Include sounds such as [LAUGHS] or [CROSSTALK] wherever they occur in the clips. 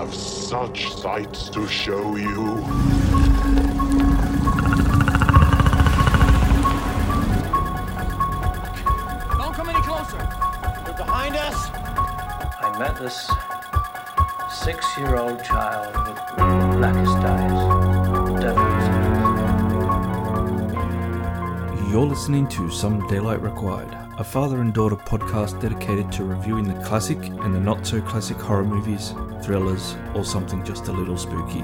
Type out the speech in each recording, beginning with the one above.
have such sights to show you. Don't come any closer. They're behind us. I met this six year old child with the blackest eyes, devil's eyes. You're listening to Some Daylight Required, a father and daughter podcast dedicated to reviewing the classic and the not so classic horror movies, thrillers, or something just a little spooky.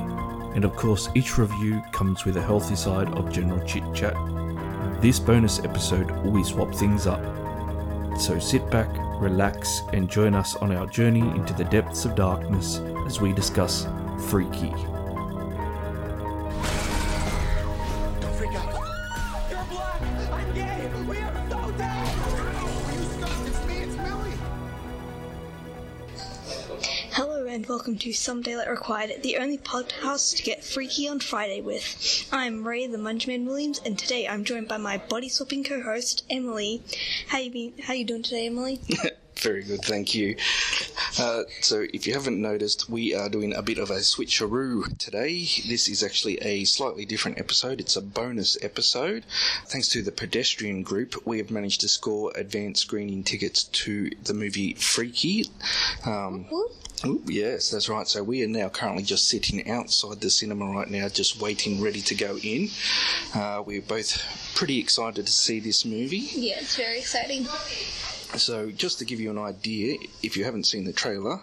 And of course, each review comes with a healthy side of general chit chat. This bonus episode, we swap things up. So sit back, relax, and join us on our journey into the depths of darkness as we discuss Freaky. And welcome to Some Daylight Required, the only podcast to get freaky on Friday with. I'm Ray, the Munchman Williams, and today I'm joined by my body swapping co-host Emily. How you been? How you doing today, Emily? [LAUGHS] Very good, thank you. Uh, so, if you haven't noticed, we are doing a bit of a switcheroo today. This is actually a slightly different episode. It's a bonus episode. Thanks to the pedestrian group, we have managed to score advanced screening tickets to the movie Freaky. Um, Ooh, yes, that's right. So we are now currently just sitting outside the cinema right now, just waiting, ready to go in. Uh, we're both pretty excited to see this movie. yeah, it's very exciting. So, just to give you an idea, if you haven't seen the trailer,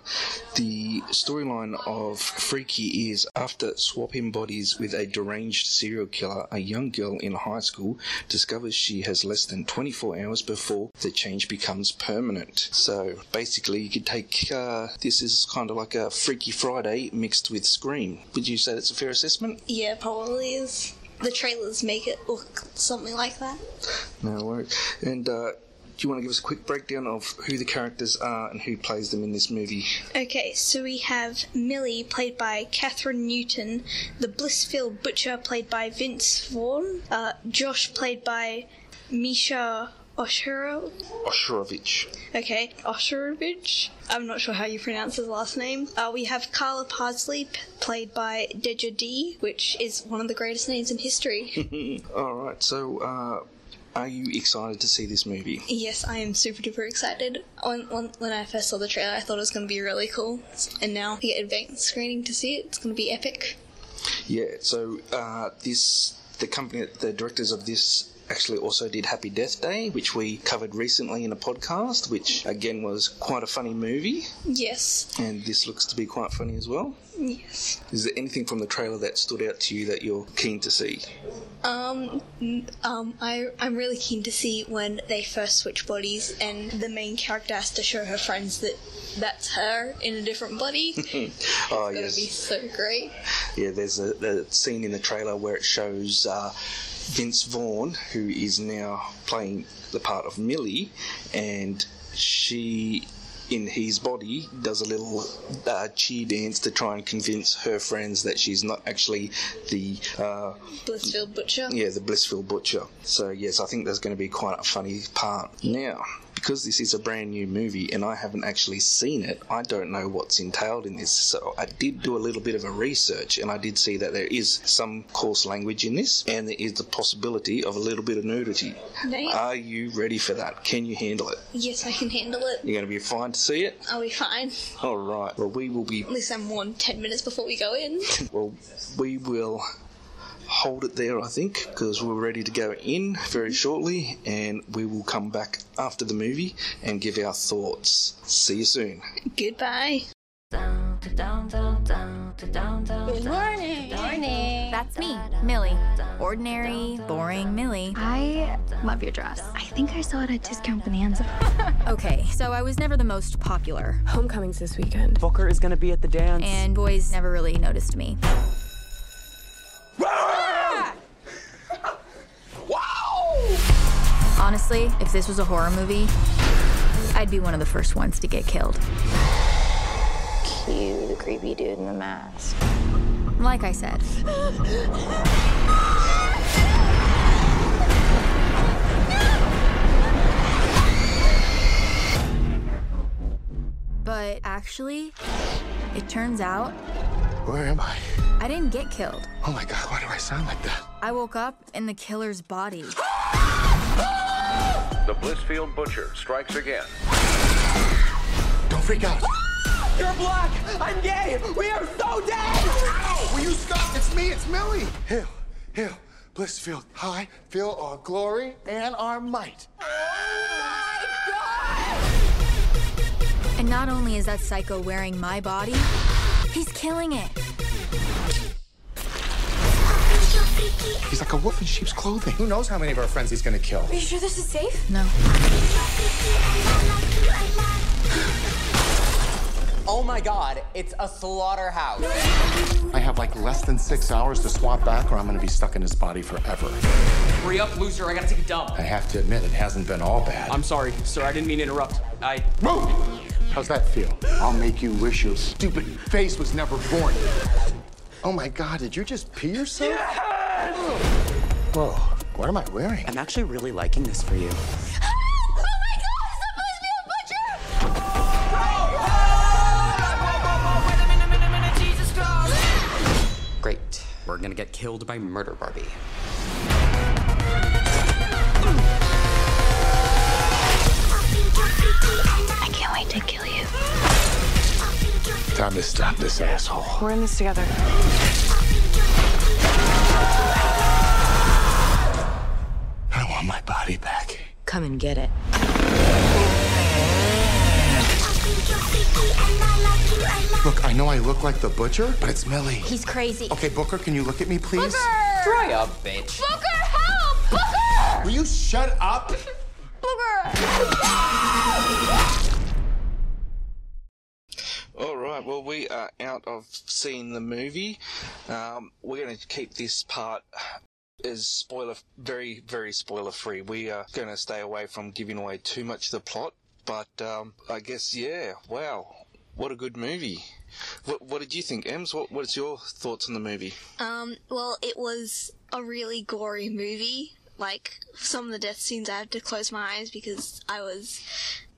the storyline of Freaky is after swapping bodies with a deranged serial killer, a young girl in high school discovers she has less than 24 hours before the change becomes permanent. So, basically, you could take uh, this is kind of like a Freaky Friday mixed with Scream. Would you say that's a fair assessment? Yeah, probably is. The trailers make it look something like that. No worries. And uh, do you want to give us a quick breakdown of who the characters are and who plays them in this movie? Okay, so we have Millie, played by Kathryn Newton, the Blissfield Butcher, played by Vince Vaughn, uh, Josh, played by Misha Oshiro. Osherovich. Okay, Osherovich. I'm not sure how you pronounce his last name. Uh, we have Carla Parsley, p- played by Deja D, which is one of the greatest names in history. [LAUGHS] All right. So, uh, are you excited to see this movie? yes, I am super duper excited. When, when, when I first saw the trailer, I thought it was going to be really cool, and now we get advanced screening to see it. It's going to be epic. Yeah. So, uh, this the company, the directors of this. Actually, also did Happy Death Day, which we covered recently in a podcast, which again was quite a funny movie, Yes, and this looks to be quite funny as well. yes. Is there anything from the trailer that stood out to you that you're keen to see? Um, um, I, I'm really keen to see when they first switch bodies and the main character has to show her friends that that's her in a different body. [LAUGHS] Oh [LAUGHS] yes, be so great. Yeah, there's a, a scene in the trailer where it shows uh, Vince Vaughn, who is now playing the part of Millie, and she, in his body, does a little uh, cheer dance to try and convince her friends that she's not actually the. Uh, Blissfield Butcher. yeah, the Blissfield Butcher. So, yes, I think there's going to be quite a funny part. Now, because this is a brand new movie and I haven't actually seen it, I don't know what's entailed in this. So, I did do a little bit of a research and I did see that there is some coarse language in this and there is the possibility of a little bit of nudity. Nice. Are you ready for that? Can you handle it? Yes, I can handle it. You're going to be fine to see it? I'll be fine. All right. Well, we will be At least I'm warned 10 minutes before we go in. [LAUGHS] Well, we will hold it there, I think, because we're ready to go in very shortly, and we will come back after the movie and give our thoughts. See you soon. Goodbye. Good morning. Morning. That's me, Millie. Ordinary, boring Millie. I love your dress. I think I saw it at Discount Bonanza. [LAUGHS] Okay, so I was never the most popular, Homecoming's this weekend. Booker is gonna be at the dance. and boys never really noticed me. Honestly, if this was a horror movie, I'd be one of the first ones to get killed. Cue the creepy dude in the mask. Like I said. But actually, It turns out Where am I? I didn't get killed. Oh my god, why do I sound like that? I woke up in the killer's body. [LAUGHS] The Blissfield Butcher strikes again. Don't freak out. [GASPS] You're black! I'm gay! We are so dead! Will you stop? It's me, it's Millie. Hill. Hill. Blissfield. High, feel our glory and our might. And not only is that psycho wearing my body, he's killing it. He's like a wolf in sheep's clothing. Who knows how many of our friends he's gonna kill? Are you sure this is safe? No. Oh my god, it's a slaughterhouse. I have like less than six hours to swap back, or I'm gonna be stuck in his body forever. Hurry up, loser, I gotta take a dump. I have to admit, it hasn't been all bad. I'm sorry, sir, I didn't mean to interrupt. I. Move! How's that feel? I'll make you wish your stupid face was never born. Oh my god, did you just pee yourself? Whoa, what am I wearing? I'm actually really liking this for you. [GASPS] Oh my god, is that supposed to be a butcher? Great. We're gonna get killed by Murder Barbie. I can't wait to kill you. Time to stop this asshole. We're in this together. Come and get it. Look, I know I look like the butcher, but it's Millie. He's crazy. Okay, Booker, can you look at me, please? Booker! Dry up, bitch. Booker, help! Booker! Will you shut up? [LAUGHS] Booker! All right. Well, we are out of seeing the movie. Um, we're going to keep this part as spoiler, very, very spoiler free. We are going to stay away from giving away too much of the plot. But um, I guess, yeah. Wow, what a good movie. What, what did you think, Ems? What, what's your thoughts on the movie? Um, well, it was a really gory movie. Like, some of the death scenes I had to close my eyes because I was.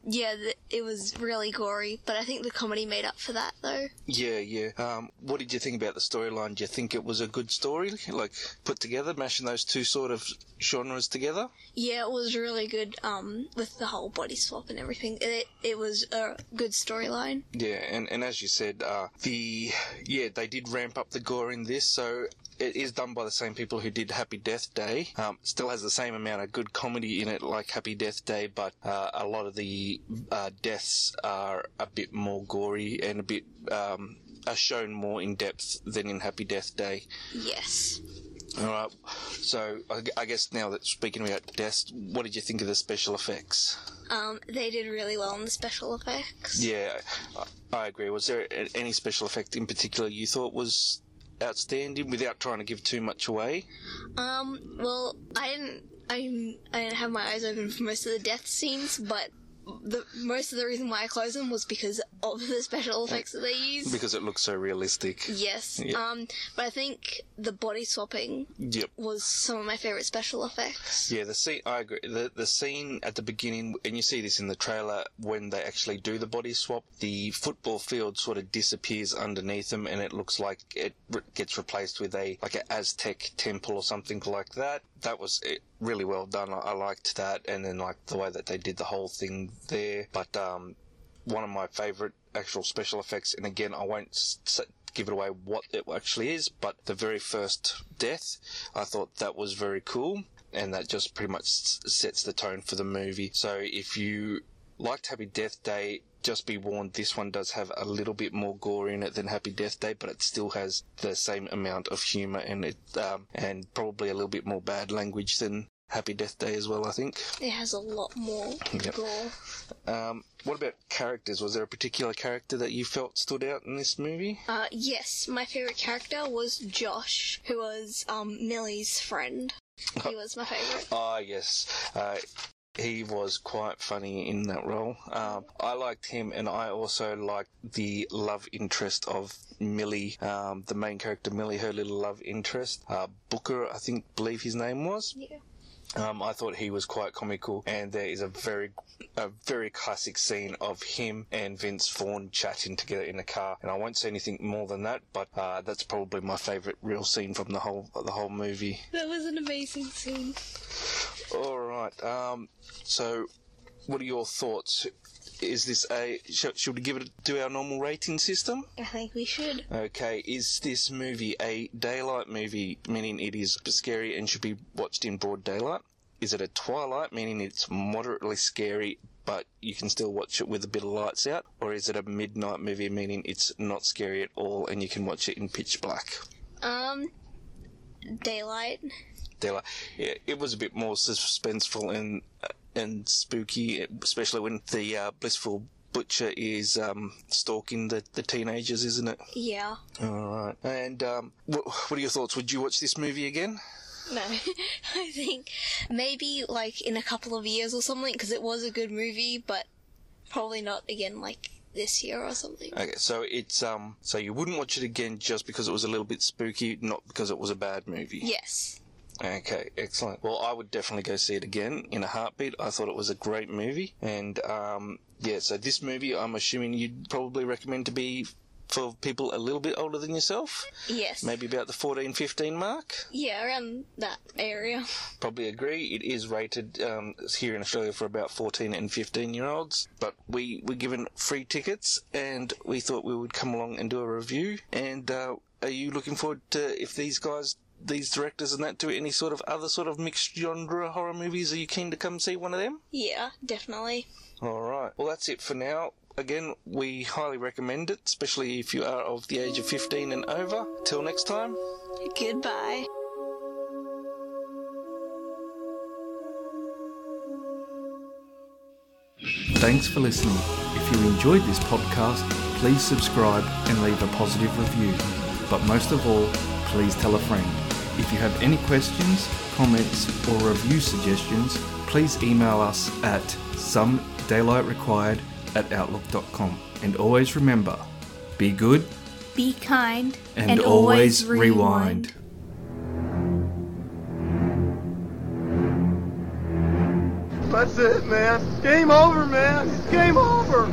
Yeah, th- it was really gory, but I think the comedy made up for that, though. Yeah, yeah. Um, what did you think about the storyline? Do you think it was a good story, like put together, mashing those two sort of genres together? Yeah, it was really good, um, with the whole body swap and everything. It, it was a good storyline. Yeah, and, and as you said, uh, the yeah they did ramp up the gore in this, so it is done by the same people who did Happy Death Day. Um, still has the same amount of good comedy in it, like Happy Death Day, but uh, a lot of the uh, deaths are a bit more gory and a bit um, are shown more in depth than in Happy Death Day. Yes. All right, so I, guess now that speaking about deaths, what did you think of the special effects? Um, they did really well in the special effects. Yeah, I, I agree. Was there any special effect in particular you thought was outstanding without trying to give too much away? Um, well, I didn't, I, I didn't have my eyes open for most of the death scenes, but the most of the reason why I closed them was because of the special effects that they used. Because it looks so realistic. Yes. Yeah. Um, but I think the body swapping Yep. was some of my favorite special effects. Yeah, the scene. I agree. The the scene at the beginning, and you see this in the trailer when they actually do the body swap. The football field sort of disappears underneath them, and it looks like it re- gets replaced with a like an Aztec temple or something like that. That was it, really well done. I, I liked that, and then like the way that they did the whole thing there. But um, one of my favorite actual special effects, and again, I won't give it away what it actually is, but the very first death, I thought that was very cool, and that just pretty much sets the tone for the movie. So if you liked Happy Death Day, just be warned, this one does have a little bit more gore in it than Happy Death Day, but it still has the same amount of humour and it, um, and probably a little bit more bad language than Happy Death Day as well, I think. It has a lot more Yep. gore. Um, what about characters? Was there a particular character that you felt stood out in this movie? Uh, yes, my favorite character was Josh, who was, um, Millie's friend. He [LAUGHS] was my favorite. Ah, yes. Uh, he was quite funny in that role. Um, I liked him, and I also liked the love interest of Millie, um, the main character Millie, her little love interest. Uh, Booker, I think, believe his name was. Yeah. Um, I thought he was quite comical, and there is a very, a very classic scene of him and Vince Vaughn chatting together in a car. And I won't say anything more than that, but uh, that's probably my favourite real scene from the whole the whole movie. That was an amazing scene. All right. Um, so, what are your thoughts? Is this a should, should we give it do our normal rating system? I think we should. Okay, is this movie a daylight movie, meaning it is scary and should be watched in broad daylight? Is it a twilight, meaning it's moderately scary but you can still watch it with a bit of lights out? Or is it a midnight movie, meaning it's not scary at all and you can watch it in pitch black? Um, daylight. Daylight. Yeah, it was a bit more suspenseful and uh, and spooky, especially when the uh, Blissfield Butcher is um, stalking the, the teenagers, isn't it? Yeah. All right. And um, what, what are your thoughts? Would you watch this movie again? No, [LAUGHS] I think maybe like in a couple of years or something because it was a good movie, but probably not again like this year or something. Okay, so it's um, so you wouldn't watch it again just because it was a little bit spooky, not because it was a bad movie. Yes. Okay, excellent. Well, I would definitely go see it again in a heartbeat. I thought it was a great movie, and um, yeah. So this movie, I'm assuming you'd probably recommend to be for people a little bit older than yourself. Yes. Maybe about the 14, 15 mark. Yeah, around that area. Probably agree. It is rated um, here in Australia for about 14 and 15 year olds. But we were given free tickets and we thought we would come along and do a review. And uh, are you looking forward to if these guys these directors and that do any sort of other sort of mixed genre horror movies? Are you keen to come see one of them? Yeah, definitely. All right. Well, that's it for now. Again, we highly recommend it, especially if you are of the age of 15 and over. Till next time. Goodbye. Thanks for listening. If you enjoyed this podcast, please subscribe and leave a positive review. But most of all, please tell a friend. If you have any questions, comments, or review suggestions, please email us at some daylight required at outlook.com. And always remember, be good Be kind and, always rewind. That's it, man. Game over, man. It's game over.